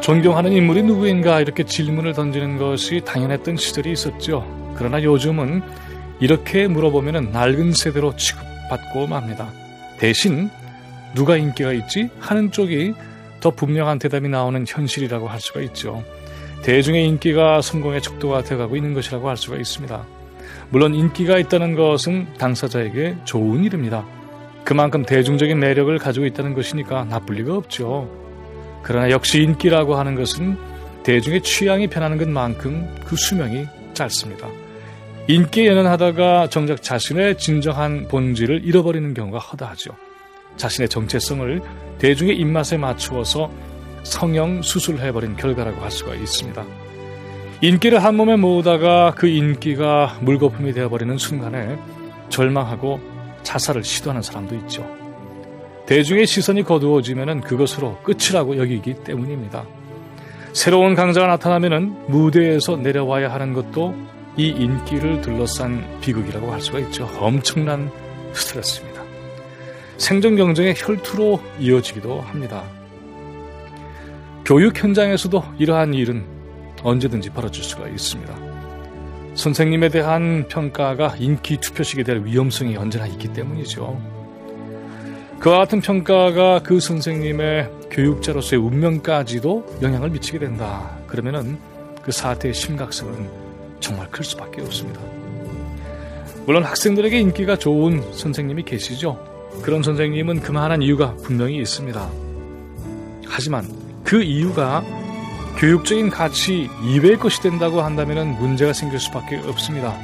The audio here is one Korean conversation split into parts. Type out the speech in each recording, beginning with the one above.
존경하는 인물이 누구인가 이렇게 질문을 던지는 것이 당연했던 시절이 있었죠. 그러나 요즘은 이렇게 물어보면 낡은 세대로 취급받고 맙니다. 대신 누가 인기가 있지 하는 쪽이 더 분명한 대답이 나오는 현실이라고 할 수가 있죠. 대중의 인기가 성공의 척도가 되어가고 있는 것이라고 할 수가 있습니다. 물론 인기가 있다는 것은 당사자에게 좋은 일입니다. 그만큼 대중적인 매력을 가지고 있다는 것이니까 나쁠 리가 없죠. 그러나 역시 인기라고 하는 것은 대중의 취향이 변하는 것만큼 그 수명이 짧습니다. 인기에 연연하다가 정작 자신의 진정한 본질을 잃어버리는 경우가 허다하죠. 자신의 정체성을 대중의 입맛에 맞추어서 성형 수술해버린 결과라고 할 수가 있습니다. 인기를 한 몸에 모으다가 그 인기가 물거품이 되어버리는 순간에 절망하고 자살을 시도하는 사람도 있죠. 대중의 시선이 거두어지면 그것으로 끝이라고 여기기 때문입니다. 새로운 강자가 나타나면 무대에서 내려와야 하는 것도 이 인기를 둘러싼 비극이라고 할 수가 있죠. 엄청난 스트레스입니다. 생존 경쟁의 혈투로 이어지기도 합니다. 교육 현장에서도 이러한 일은 언제든지 벌어질 수가 있습니다. 선생님에 대한 평가가 인기 투표식에 대한 위험성이 언제나 있기 때문이죠. 그와 같은 평가가 그 선생님의 교육자로서의 운명까지도 영향을 미치게 된다. 그러면은 그 사태의 심각성은 정말 클 수밖에 없습니다. 물론 학생들에게 인기가 좋은 선생님이 계시죠. 그런 선생님은 그만한 이유가 분명히 있습니다. 하지만 그 이유가 교육적인 가치 이외의 것이 된다고 한다면 문제가 생길 수밖에 없습니다.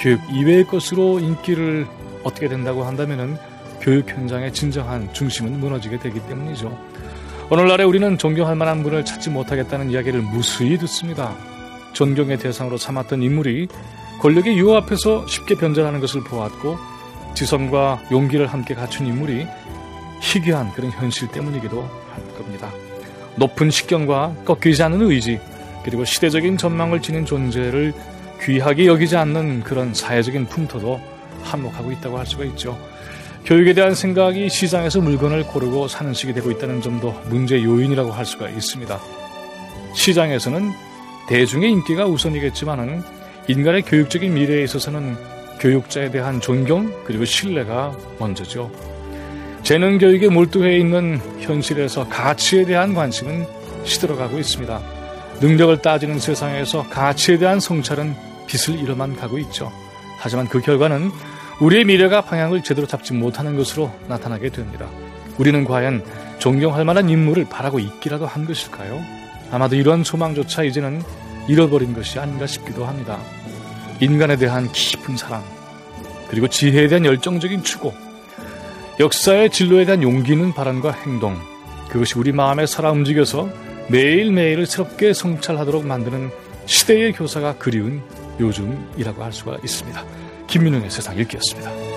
교육 이외의 것으로 인기를 얻게 된다고 한다면 교육 현장의 진정한 중심은 무너지게 되기 때문이죠. 오늘날에 우리는 존경할 만한 분을 찾지 못하겠다는 이야기를 무수히 듣습니다. 존경의 대상으로 삼았던 인물이 권력의 유혹 앞에서 쉽게 변절하는 것을 보았고 지성과 용기를 함께 갖춘 인물이 희귀한 그런 현실 때문이기도 할 겁니다. 높은 식견과 꺾이지 않는 의지 그리고 시대적인 전망을 지닌 존재를 귀하게 여기지 않는 그런 사회적인 풍토도 한몫하고 있다고 할 수가 있죠. 교육에 대한 생각이 시장에서 물건을 고르고 사는 식이 되고 있다는 점도 문제 요인이라고 할 수가 있습니다. 시장에서는 대중의 인기가 우선이겠지만은 인간의 교육적인 미래에 있어서는 교육자에 대한 존경 그리고 신뢰가 먼저죠. 재능 교육에 몰두해 있는 현실에서 가치에 대한 관심은 시들어가고 있습니다. 능력을 따지는 세상에서 가치에 대한 성찰은 빛을 잃어만 가고 있죠. 하지만 그 결과는 우리의 미래가 방향을 제대로 잡지 못하는 것으로 나타나게 됩니다. 우리는 과연 존경할 만한 인물을 바라고 있기라도 한 것일까요? 아마도 이러한 소망조차 이제는 잃어버린 것이 아닌가 싶기도 합니다. 인간에 대한 깊은 사랑, 그리고 지혜에 대한 열정적인 추구, 역사의 진로에 대한 용기 있는 발언과 행동, 그것이 우리 마음에 살아 움직여서 매일매일을 새롭게 성찰하도록 만드는 시대의 교사가 그리운 요즘이라고 할 수가 있습니다. 김민웅의 세상 읽기였습니다.